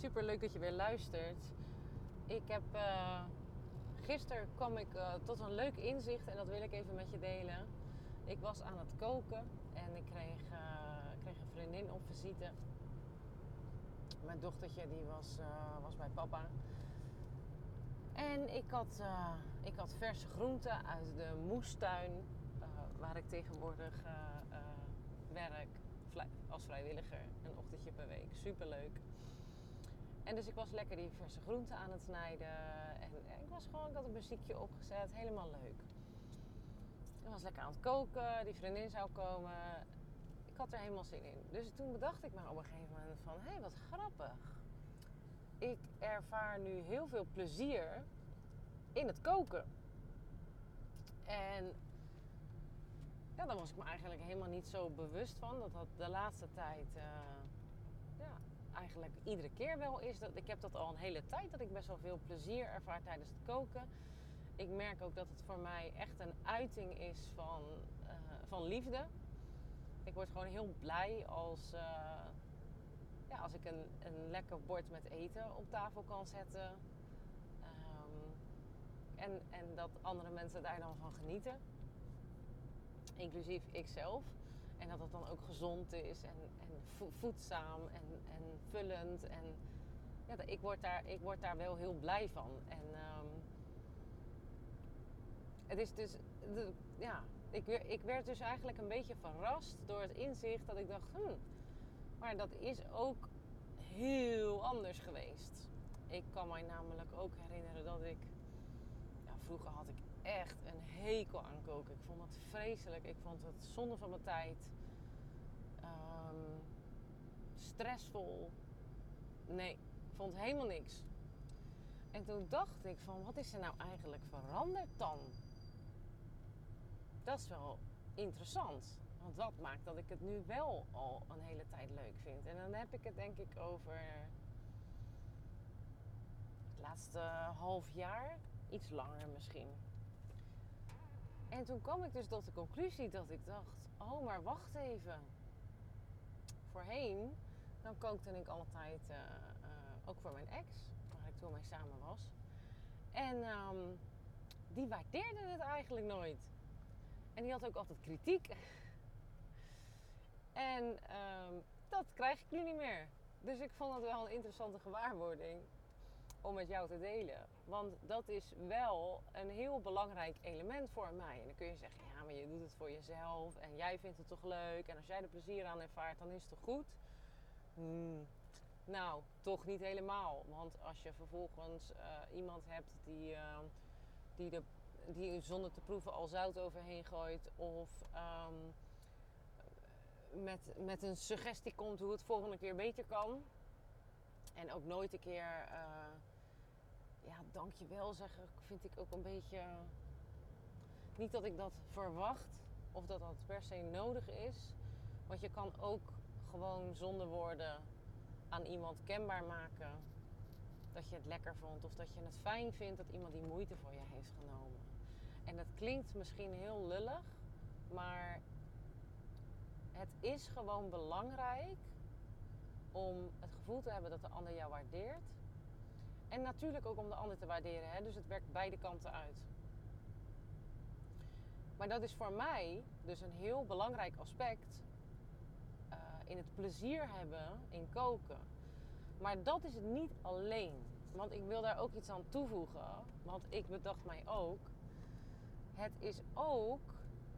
super leuk dat je weer luistert. Ik heb uh, gisteren kwam ik uh, tot een leuk inzicht en dat wil ik even met je delen. Ik was aan het koken en ik kreeg, uh, kreeg een vriendin op visite. Mijn dochtertje die was, was bij papa. En ik had, ik had verse groenten uit de moestuin waar ik tegenwoordig werk als vrijwilliger. Een ochtendje per week. Super leuk. En dus ik was lekker die verse groenten aan het snijden. En, ik was gewoon, ik had een muziekje opgezet. Helemaal leuk. Ik was lekker aan het koken. Die vriendin zou komen. Ik had er helemaal zin in. Dus toen bedacht ik me op een gegeven moment van... Hé, hey, wat grappig. Ik ervaar nu heel veel plezier in het koken. En ja, daar was ik me eigenlijk helemaal niet zo bewust van. Dat dat de laatste tijd... Ja, eigenlijk iedere keer wel is. Dat, ik heb dat al een hele tijd, dat ik best wel veel plezier ervaar tijdens het koken. Ik merk ook dat het voor mij echt een uiting is van, uh, van liefde. Ik word gewoon heel blij als, uh, ja, als ik een, een lekker bord met eten op tafel kan zetten. Um, en, en dat andere mensen daar dan van genieten. Inclusief ikzelf. En dat het dan ook gezond is en, en voedzaam en, en vullend. En ja, ik, word daar, ik word daar wel heel blij van. En um, het is dus, ja, ik, ik werd dus eigenlijk een beetje verrast door het inzicht dat ik dacht, hmm, maar dat is ook heel anders geweest. Ik kan mij namelijk ook herinneren dat ik, ja, vroeger had ik echt een hekel aan koken. Ik vond het vreselijk. Ik vond het zonde van mijn tijd. Um, stressvol. Nee, ik vond helemaal niks. En toen dacht ik van, wat is er nou eigenlijk veranderd dan? Dat is wel interessant. Want wat maakt dat ik het nu wel al een hele tijd leuk vind? En dan heb ik het denk ik over het laatste half jaar. Iets langer misschien. En toen kwam ik dus tot de conclusie dat ik dacht: oh, maar wacht even. Voorheen, dan kookte ik altijd, uh, uh, ook voor mijn ex, waar ik toen mee samen was. En um, die waardeerde het eigenlijk nooit. En die had ook altijd kritiek. en um, dat krijg ik nu niet meer. Dus ik vond het wel een interessante gewaarwording om met jou te delen. Want dat is wel een heel belangrijk element voor mij. En dan kun je zeggen, ja, maar je doet het voor jezelf en jij vindt het toch leuk. En als jij er plezier aan ervaart, dan is het toch goed? Hmm. Nou, toch niet helemaal. Want als je vervolgens uh, iemand hebt die, uh, die, de, die zonder te proeven al zout overheen gooit. Of um, met, met een suggestie komt hoe het volgende keer beter kan. En ook nooit een keer... Uh, ja, dankjewel zeggen vind ik ook een beetje. Niet dat ik dat verwacht of dat dat per se nodig is. Want je kan ook gewoon zonder woorden aan iemand kenbaar maken dat je het lekker vond of dat je het fijn vindt dat iemand die moeite voor je heeft genomen. En dat klinkt misschien heel lullig, maar het is gewoon belangrijk om het gevoel te hebben dat de ander jou waardeert en natuurlijk ook om de ander te waarderen. Hè? Dus het werkt beide kanten uit. Maar dat is voor mij dus een heel belangrijk aspect uh, in het plezier hebben in koken. Maar dat is het niet alleen. Want ik wil daar ook iets aan toevoegen. Want ik bedacht mij ook. Het is ook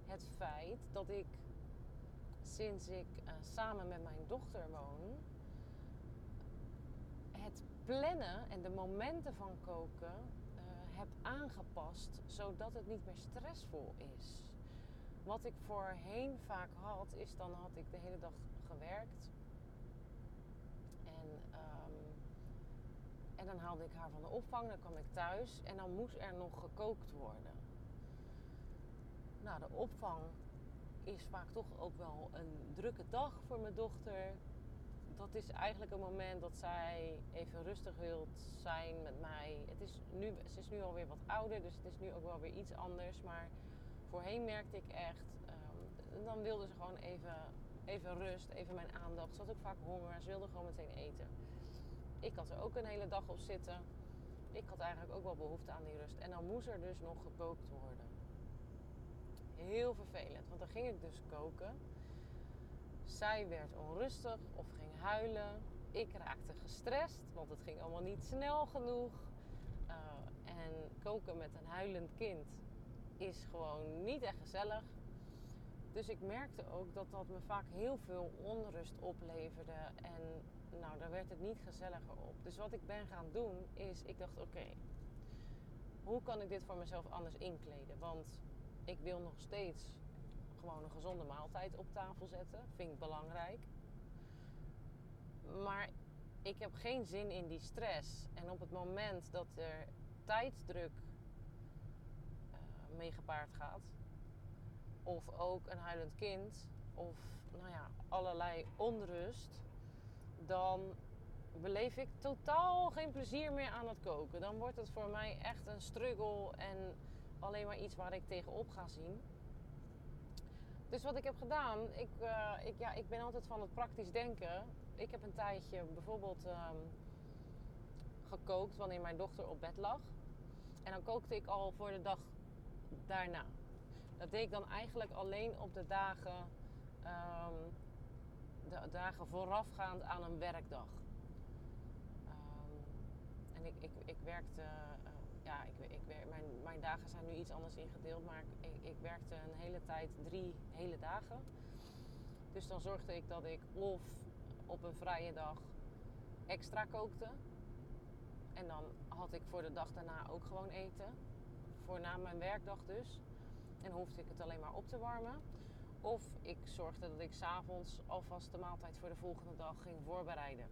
het feit dat ik sinds ik uh, samen met mijn dochter woon het plannen en de momenten van koken uh, heb aangepast zodat het niet meer stressvol is. Wat ik voorheen vaak had, is dan had ik de hele dag gewerkt. En, um, en dan haalde ik haar van de opvang, dan kwam ik thuis en dan moest er nog gekookt worden. Nou, de opvang is vaak toch ook wel een drukke dag voor mijn dochter dat is eigenlijk een moment dat zij even rustig wilt zijn met mij. Het is nu, ze is nu alweer wat ouder, dus het is nu ook wel weer iets anders. Maar voorheen merkte ik echt, um, dan wilde ze gewoon even, even rust, even mijn aandacht. Ze had ook vaak honger, ze wilde gewoon meteen eten. Ik had er ook een hele dag op zitten. Ik had eigenlijk ook wel behoefte aan die rust. En dan moest er dus nog gekookt worden. Heel vervelend, want dan ging ik dus koken. Zij werd onrustig of ging huilen. Ik raakte gestrest, want het ging allemaal niet snel genoeg. Uh, en koken met een huilend kind is gewoon niet echt gezellig. Dus ik merkte ook dat dat me vaak heel veel onrust opleverde. En nou, daar werd het niet gezelliger op. Dus wat ik ben gaan doen is, ik dacht oké, hoe kan ik dit voor mezelf anders inkleden? Want ik wil nog steeds gewoon een gezonde maaltijd op tafel zetten. Vind ik belangrijk. Maar ik heb geen zin in die stress. En op het moment dat er tijdsdruk uh, gepaard gaat, of ook een huilend kind, of nou ja, allerlei onrust, dan beleef ik totaal geen plezier meer aan het koken. Dan wordt het voor mij echt een struggle en alleen maar iets waar ik tegenop ga zien. Dus wat ik heb gedaan, ik, uh, ik, ja, ik ben altijd van het praktisch denken. Ik heb een tijdje bijvoorbeeld um, gekookt wanneer mijn dochter op bed lag. En dan kookte ik al voor de dag daarna. Dat deed ik dan eigenlijk alleen op de dagen, um, de dagen voorafgaand aan een werkdag. Um, en ik, ik, ik werkte, uh, ja, ik, ik, mijn, dagen zijn nu iets anders ingedeeld, maar ik, ik werkte een hele tijd drie hele dagen. Dus dan zorgde ik dat ik of op een vrije dag extra kookte. En dan had ik voor de dag daarna ook gewoon eten. Voor na mijn werkdag dus. En hoefde ik het alleen maar op te warmen. Of ik zorgde dat ik s'avonds alvast de maaltijd voor de volgende dag ging voorbereiden.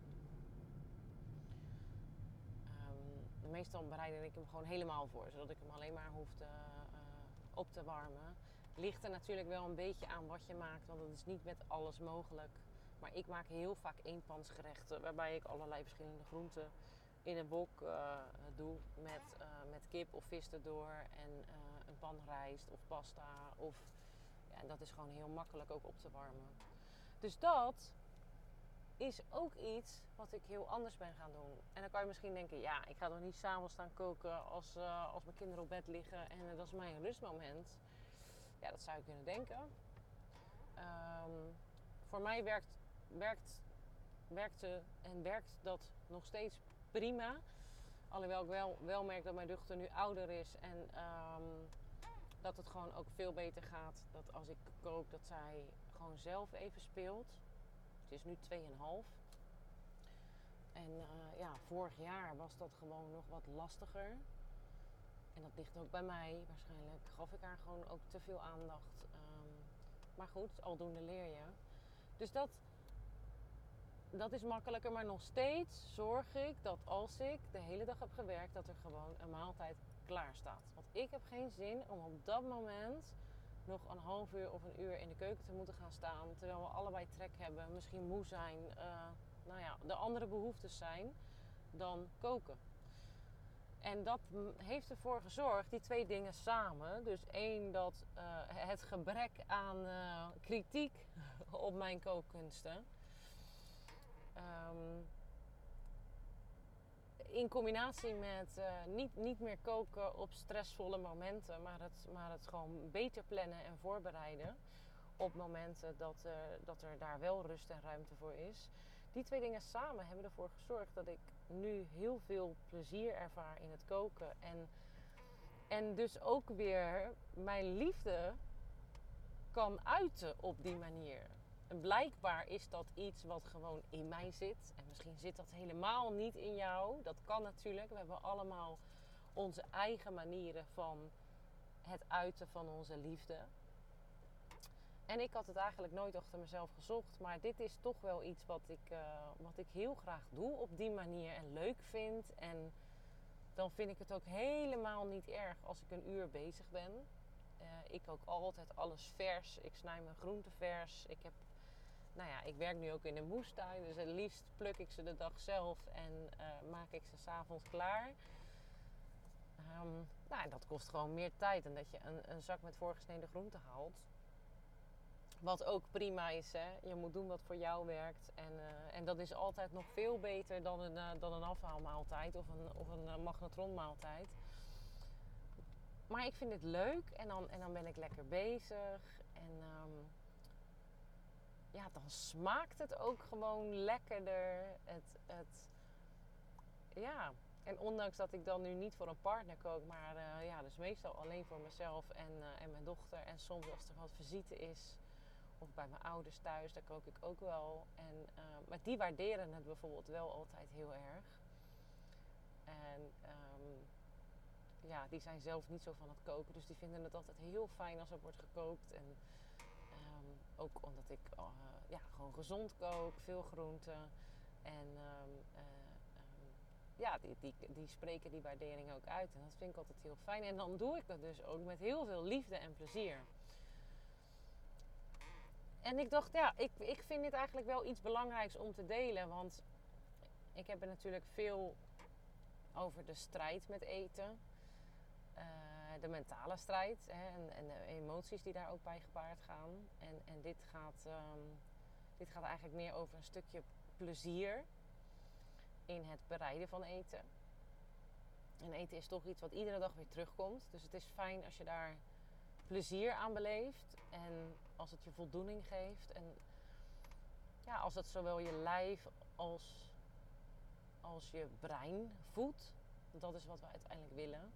Um, meestal bereidde ik hem gewoon helemaal voor, zodat ik hem alleen maar hoefde uh, op te warmen. Ligt er natuurlijk wel een beetje aan wat je maakt, want dat is niet met alles mogelijk. Maar ik maak heel vaak eenpansgerechten, waarbij ik allerlei verschillende groenten in een wok uh, doe met, uh, met kip of vis erdoor en een pan rijst of pasta. Of, ja, en dat is gewoon heel makkelijk ook op te warmen. Dus dat is ook iets wat ik heel anders ben gaan doen. En dan kan je misschien denken, ja, ik ga toch niet s'avonds staan koken als, als mijn kinderen op bed liggen en dat is mijn rustmoment. Ja, dat zou je kunnen denken. Um, voor mij werkt, werkt, werkte en werkt dat nog steeds prima. Alhoewel ik wel, wel merk dat mijn dochter nu ouder is en um, dat het gewoon ook veel beter gaat. Dat als ik kook, dat zij gewoon zelf even speelt. Is nu 2,5. En uh, ja, vorig jaar was dat gewoon nog wat lastiger. En dat ligt ook bij mij. Waarschijnlijk gaf ik haar gewoon ook te veel aandacht. Um, maar goed, aldoende leer je. Dus dat, dat is makkelijker. Maar nog steeds zorg ik dat als ik de hele dag heb gewerkt, dat er gewoon een maaltijd klaar staat. Want ik heb geen zin om op dat moment nog een half uur of een uur in de keuken te moeten gaan staan. Terwijl we allebei trek hebben, misschien moe zijn. Uh, nou ja, de andere behoeftes zijn dan koken. En dat heeft ervoor gezorgd, die twee dingen samen. Dus één, dat uh, het gebrek aan uh, kritiek op mijn kookkunsten. Um, in combinatie met uh, niet, niet meer koken op stressvolle momenten, maar het, maar het gewoon beter plannen en voorbereiden op momenten dat, uh, dat er daar wel rust en ruimte voor is. Die twee dingen samen hebben ervoor gezorgd dat ik nu heel veel plezier ervaar in het koken. En, en dus ook weer mijn liefde kan uiten op die manier. Blijkbaar is dat iets wat gewoon in mij zit. En misschien zit dat helemaal niet in jou. Dat kan natuurlijk. We hebben allemaal onze eigen manieren van het uiten van onze liefde. En ik had het eigenlijk nooit achter mezelf gezocht. Maar dit is toch wel iets wat ik, uh, wat ik heel graag doe op die manier en leuk vind. En dan vind ik het ook helemaal niet erg als ik een uur bezig ben. Uh, ik ook altijd alles vers. Ik snij mijn groenten vers. Ik heb nou ja, ik werk nu ook in een moestuin. Dus het liefst pluk ik ze de dag zelf en uh, maak ik ze s'avonds klaar. Um, nou, dat kost gewoon meer tijd dan dat je een, een zak met voorgesneden groenten haalt. Wat ook prima is, hè. Je moet doen wat voor jou werkt. En, eh, en dat is altijd nog veel beter dan een, uh, dan een afhaalmaaltijd of een, of een magnetronmaaltijd. Maar ik vind het leuk en dan, en dan ben ik lekker bezig. En um, ja, dan smaakt het ook gewoon lekkerder. Het, het, ja, en ondanks dat ik dan nu niet voor een partner kook, maar uh, ja, dus meestal alleen voor mezelf en, uh, en mijn dochter. En soms als er wat visite is, of bij mijn ouders thuis, daar kook ik ook wel. En, uh, maar die waarderen het bijvoorbeeld wel altijd heel erg. En um, ja, die zijn zelf niet zo van het koken, dus die vinden het altijd heel fijn als er wordt gekookt. En ook omdat ik ja, gewoon gezond kook, veel groenten. En um, ja, die, die, die spreken die waardering ook uit. En dat vind ik altijd heel fijn. En dan doe ik dat dus ook met heel veel liefde en plezier. En ik dacht, ja, ik, ik vind dit eigenlijk wel iets belangrijks om te delen. Want ik heb er natuurlijk veel over de strijd met eten. Uh, de mentale strijd hè, en, en, de emoties die daar ook bij gepaard gaan. En, en dit, gaat, um, dit gaat eigenlijk meer over een stukje plezier in het bereiden van eten. En eten is toch iets wat iedere dag weer terugkomt. Dus het is fijn als je daar plezier aan beleeft. En als het je voldoening geeft. En ja, als het zowel je lijf als, als je brein voedt. Dat is wat we uiteindelijk willen.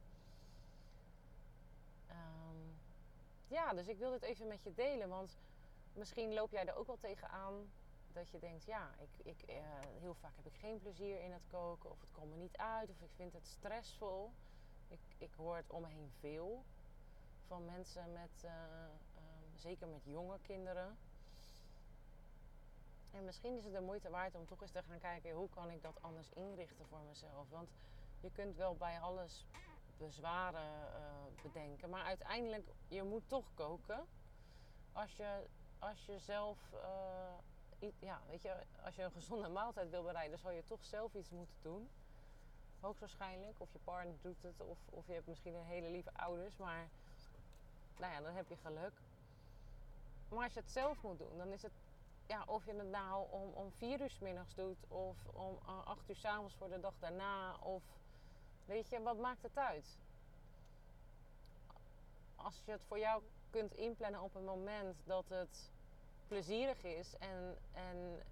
Um, ja, dus ik wil dit even met je delen. Want misschien loop jij er ook wel tegenaan dat je denkt, ja, ik, ik, uh, heel vaak heb ik geen plezier in het koken. Of het komt me niet uit. Of ik vind het stressvol. Ik, ik hoor het om me heen veel. Van mensen met, uh, um, zeker met jonge kinderen. En misschien is het de moeite waard om toch eens te gaan kijken... hoe kan ik dat anders inrichten voor mezelf. Want je kunt wel bij alles bezwaren uh, bedenken. Maar uiteindelijk, je moet toch koken. Als je, als je zelf ja, weet je, als je een gezonde maaltijd wil bereiden, zal je toch zelf iets moeten doen. Hoogstwaarschijnlijk. Of je partner doet het, of, of je hebt misschien een hele lieve ouders, maar nou ja, dan heb je geluk. Maar als je het zelf moet doen, dan is het, ja, of je het nou om, om vier uur s middags doet, of om uh, acht uur s avonds voor de dag daarna, of weet je, wat maakt het uit? Als je het voor jou kunt inplannen op een moment dat het plezierig is en, en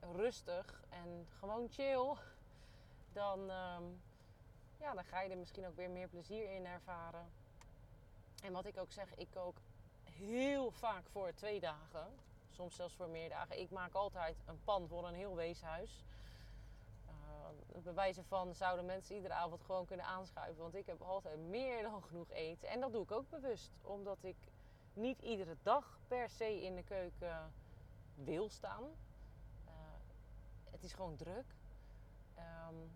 rustig en gewoon chill, dan, um, ja, dan ga je er misschien ook weer meer plezier in ervaren. En wat ik ook zeg, ik kook heel vaak voor twee dagen. Soms zelfs voor meer dagen. Ik maak altijd een pan voor een heel weeshuis. Bij wijze van zouden mensen iedere avond gewoon kunnen aanschuiven. Want ik heb altijd meer dan genoeg eten. En dat doe ik ook bewust. Omdat ik niet iedere dag per se in de keuken wil staan. Uh, het is gewoon druk. Um,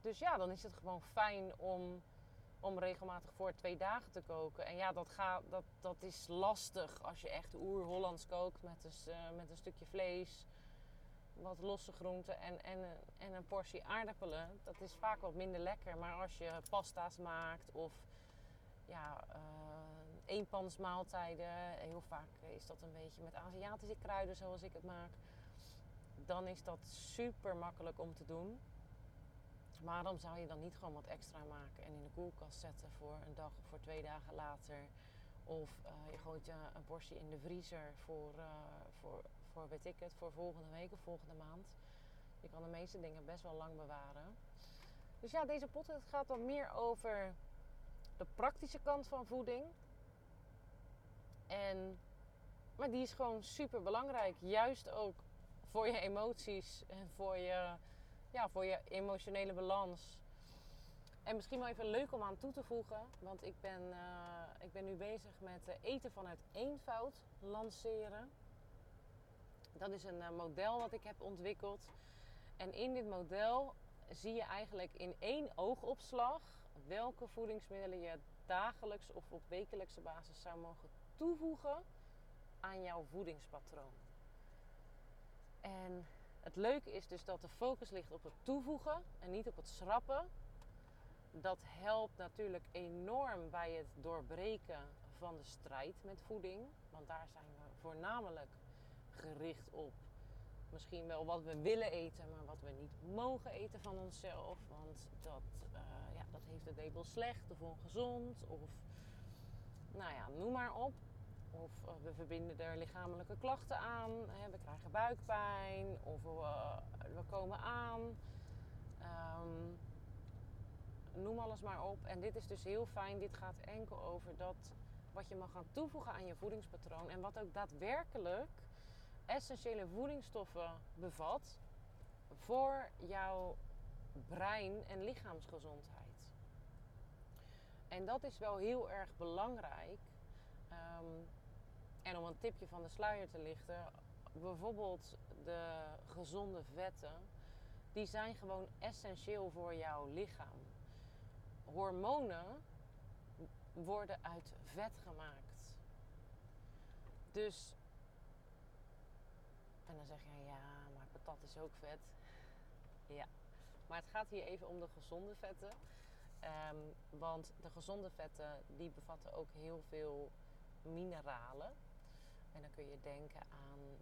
dus ja, dan is het gewoon fijn om, om regelmatig voor twee dagen te koken. En ja, dat, gaat, dat, dat is lastig als je echt oer-Hollands kookt met een, uh, met een stukje vlees, wat losse groenten en, en, en een portie aardappelen. Dat is vaak wat minder lekker. Maar als je pasta's maakt of ja, uh, eenpansmaaltijden. Heel vaak is dat een beetje met Aziatische kruiden zoals ik het maak. Dan is dat super makkelijk om te doen. Waarom zou je dan niet gewoon wat extra maken en in de koelkast zetten voor een dag of voor twee dagen later? Of uh, je gooit een portie in de vriezer voor, uh, voor, voor, weet ik het, voor volgende week of volgende maand. Je kan de meeste dingen best wel lang bewaren. Dus ja, deze pot gaat wat meer over de praktische kant van voeding. En, maar die is gewoon super belangrijk. Juist ook voor je emoties en voor je, ja, voor je emotionele balans. En misschien wel even leuk om aan toe te voegen. Want ik ben, uh, ik ben nu bezig met uh, eten vanuit eenvoud lanceren. Dat is een uh, model wat ik heb ontwikkeld. En in dit model zie je eigenlijk in één oogopslag welke voedingsmiddelen je dagelijks of op wekelijkse basis zou mogen toevoegen aan jouw voedingspatroon. En het leuke is dus dat de focus ligt op het toevoegen en niet op het schrappen. Dat helpt natuurlijk enorm bij het doorbreken van de strijd met voeding. Want daar zijn we voornamelijk gericht op misschien wel wat we willen eten, maar wat we niet mogen eten van onszelf. Want dat, uh, ja, dat heeft het label slecht of ongezond. Of nou ja, noem maar op. Of uh, we verbinden er lichamelijke klachten aan. Hè, we krijgen buikpijn. Of we, we komen aan. Um, noem alles maar op. En dit is dus heel fijn. Dit gaat enkel over dat wat je mag gaan toevoegen aan je voedingspatroon. En wat ook daadwerkelijk essentiële voedingsstoffen bevat voor jouw brein- en lichaamsgezondheid. En dat is wel heel erg belangrijk. Um, en om een tipje van de sluier te lichten, bijvoorbeeld de gezonde vetten, die zijn gewoon essentieel voor jouw lichaam. Hormonen worden uit vet gemaakt. Dus en dan zeg je, ja, maar patat is ook vet. Ja, maar het gaat hier even om de gezonde vetten. Ehm, want de gezonde vetten die bevatten ook heel veel mineralen. En dan kun je denken aan um,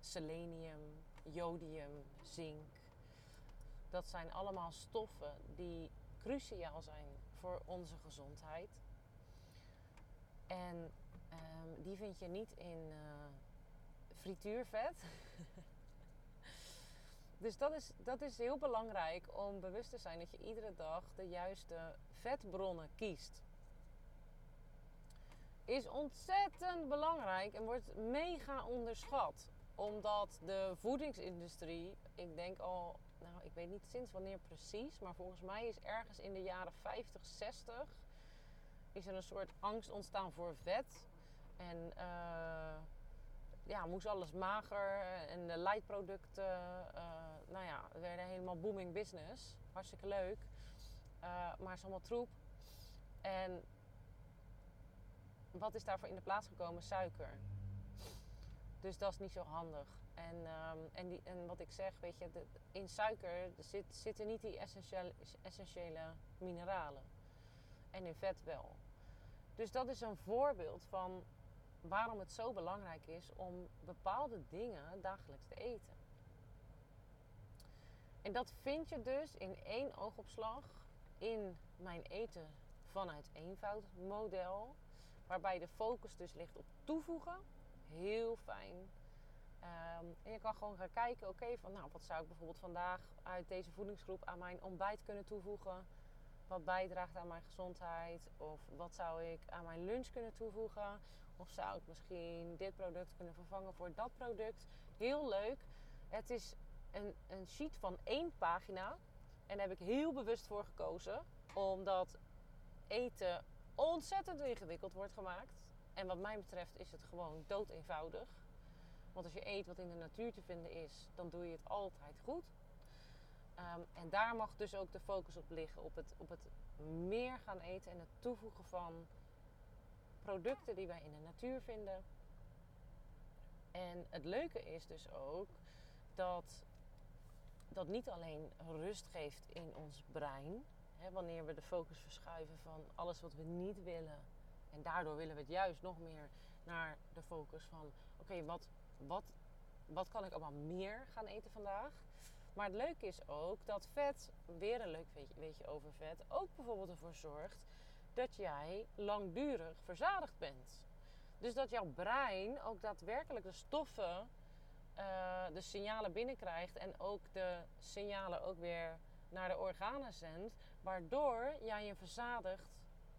selenium, jodium, zink. Dat zijn allemaal stoffen die cruciaal zijn voor onze gezondheid. En um, die vind je niet in uh, frituurvet. dus dat is, dat is heel belangrijk om bewust te zijn dat je iedere dag de juiste vetbronnen kiest. Is ontzettend belangrijk en wordt mega onderschat. Omdat de voedingsindustrie, ik denk al, nou ik weet niet sinds wanneer precies, maar volgens mij is ergens in de jaren 50, 60 is er een soort angst ontstaan voor vet. En uh, ja, moest alles mager en de lightproducten, uh, nou ja, werden helemaal booming business. Hartstikke leuk. Uh, maar is allemaal troep. En wat is daarvoor in de plaats gekomen? Suiker. Dus dat is niet zo handig. En, um, en, die, en wat ik zeg, weet je, in suiker zit, zitten niet die essentiële, essentiële mineralen. En in vet wel. Dus dat is een voorbeeld van waarom het zo belangrijk is om bepaalde dingen dagelijks te eten. En dat vind je dus in één oogopslag in mijn eten vanuit eenvoud model. Waarbij de focus dus ligt op toevoegen. Heel fijn. Um, en je kan gewoon gaan kijken, oké, van nou, wat zou ik bijvoorbeeld vandaag uit deze voedingsgroep aan mijn ontbijt kunnen toevoegen? Wat bijdraagt aan mijn gezondheid? Of wat zou ik aan mijn lunch kunnen toevoegen? Of zou ik misschien dit product kunnen vervangen voor dat product? Heel leuk. Het is een, een sheet van één pagina. En daar heb ik heel bewust voor gekozen. Omdat eten ontzettend ingewikkeld wordt gemaakt. En wat mij betreft is het gewoon dood eenvoudig. Want als je eet wat in de natuur te vinden is, dan doe je het altijd goed. Um, en daar mag dus ook de focus op liggen. Op het, op het meer gaan eten en het toevoegen van producten die wij in de natuur vinden. En het leuke is dus ook dat dat niet alleen rust geeft in ons brein. Hè, wanneer we de focus verschuiven van alles wat we niet willen. En daardoor willen we het juist nog meer naar de focus van... Oké, wat, wat, wat kan ik allemaal meer gaan eten vandaag? Maar het leuke is ook dat vet, weer een leuk weetje over vet... ook bijvoorbeeld ervoor zorgt dat jij langdurig verzadigd bent. Dus dat jouw brein ook daadwerkelijk de stoffen, uh, de signalen binnenkrijgt en ook de signalen ook weer naar de organen zendt, waardoor jij een verzadigd,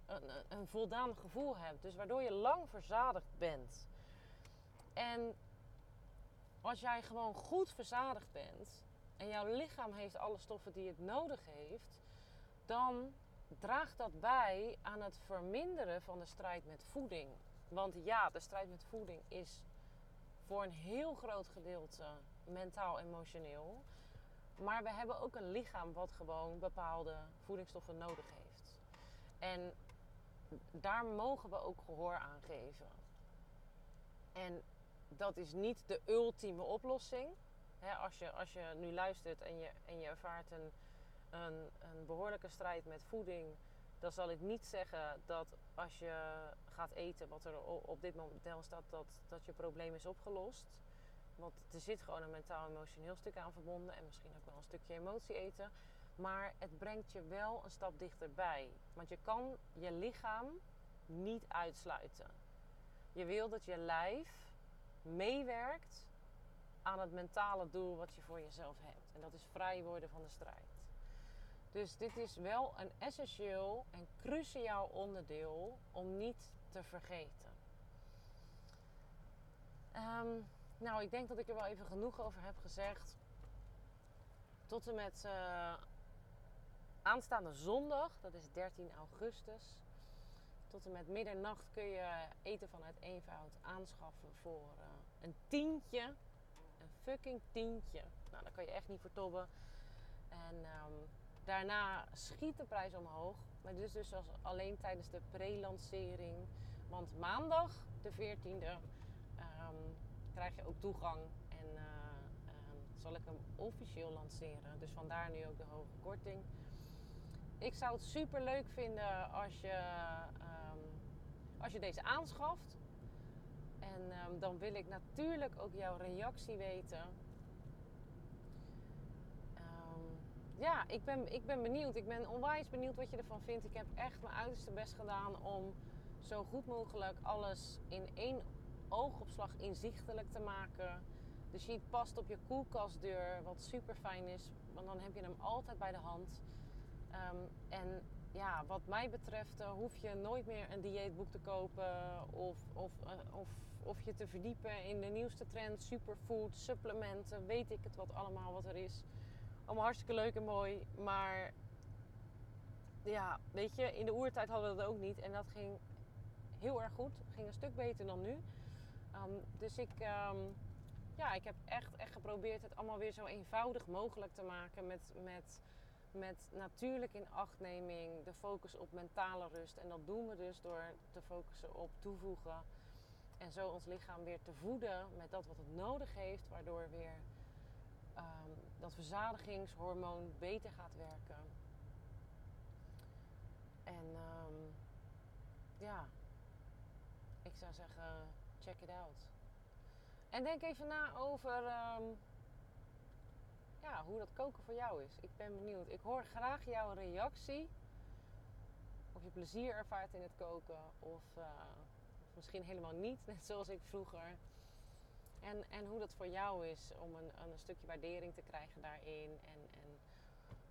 een, een voldaan gevoel hebt. Dus waardoor je lang verzadigd bent. En als jij gewoon goed verzadigd bent en jouw lichaam heeft alle stoffen die het nodig heeft, dan draagt dat bij aan het verminderen van de strijd met voeding. Want ja, de strijd met voeding is voor een heel groot gedeelte mentaal-emotioneel. Maar we hebben ook een lichaam wat gewoon bepaalde voedingsstoffen nodig heeft. En daar mogen we ook gehoor aan geven. En dat is niet de ultieme oplossing. als, je, als je nu luistert en je, en je ervaart een een, een behoorlijke strijd met voeding dan zal ik niet zeggen dat als je gaat eten wat er op dit moment staat, dat, dat je probleem is opgelost. Want er zit gewoon een mentaal-emotioneel stuk aan verbonden en misschien ook wel een stukje emotie eten. Maar het brengt je wel een stap dichterbij. Want je kan je lichaam niet uitsluiten. Je wil dat je lijf meewerkt aan het mentale doel wat je voor jezelf hebt. En dat is vrij worden van de strijd. Dus dit is wel een essentieel en cruciaal onderdeel om niet te vergeten. Ehm, nou, ik denk dat ik er wel even genoeg over heb gezegd. Tot en met uh, aanstaande zondag, dat is 13 augustus. Tot en met middernacht kun je eten vanuit eenvoud aanschaffen voor uh, een tientje. Een fucking tientje. Nou, daar kan je echt niet voor tobben. En um, Daarna schiet de prijs omhoog. Maar dus, dus als alleen tijdens de pre-lancering. Want maandag, de 14e, ehm, krijg je ook toegang. En uh, zal ik hem officieel lanceren. Dus vandaar nu ook de hoge korting. Ik zou het super leuk vinden als je, um, als je deze aanschaft. En dan wil ik natuurlijk ook jouw reactie weten ja, ik ben, ik ben benieuwd. Ik ben onwijs benieuwd wat je ervan vindt. Ik heb echt mijn uiterste best gedaan om zo goed mogelijk alles in één oogopslag inzichtelijk te maken. De sheet past op je koelkastdeur, wat super fijn is, want dan heb je hem altijd bij de hand. Ehm, en ja, wat mij betreft uh, hoef je nooit meer een dieetboek te kopen of, of, uh, of, of je te verdiepen in de nieuwste trends, superfood, supplementen, weet ik het wat allemaal wat er is. Allemaal hartstikke leuk en mooi. Maar ja, weet je, in de oertijd hadden we dat ook niet. En dat ging heel erg goed. Ging een stuk beter dan nu. Ehm, dus ik, ehm, ja, ik heb echt, echt geprobeerd het allemaal weer zo eenvoudig mogelijk te maken. Met, met, met natuurlijk in achtneming de focus op mentale rust. En dat doen we dus door te focussen op toevoegen. En zo ons lichaam weer te voeden met dat wat het nodig heeft. Waardoor weer um, dat verzadigingshormoon beter gaat werken. En um, ja, ik zou zeggen, check it out. En denk even na over um, ja, hoe dat koken voor jou is. Ik ben benieuwd. Ik hoor graag jouw reactie. Of je plezier ervaart in het koken. Of, uh, of misschien helemaal niet, net zoals ik vroeger. En, en hoe dat voor jou is om een, een stukje waardering te krijgen daarin. En, en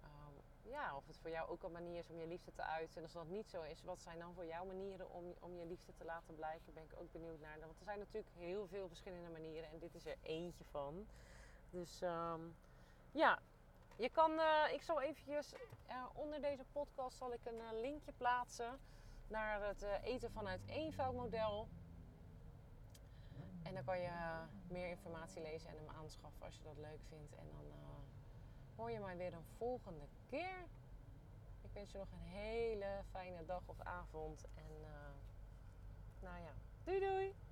um, ja, of het voor jou ook een manier is om je liefde te uiten. En als dat niet zo is, wat zijn dan voor jou manieren om, om je liefde te laten blijken? Ben ik ook benieuwd naar. Want er zijn natuurlijk heel veel verschillende manieren en dit is er eentje van. Dus um, ja, je kan, uh, ik zal eventjes uh, onder deze podcast zal ik een uh, linkje plaatsen naar het eten vanuit eenvoudmodel. En dan kan je meer informatie lezen en hem aanschaffen als je dat leuk vindt. En dan hoor je mij weer een volgende keer. Ik wens je nog een hele fijne dag of avond. En nou ja, doei doei!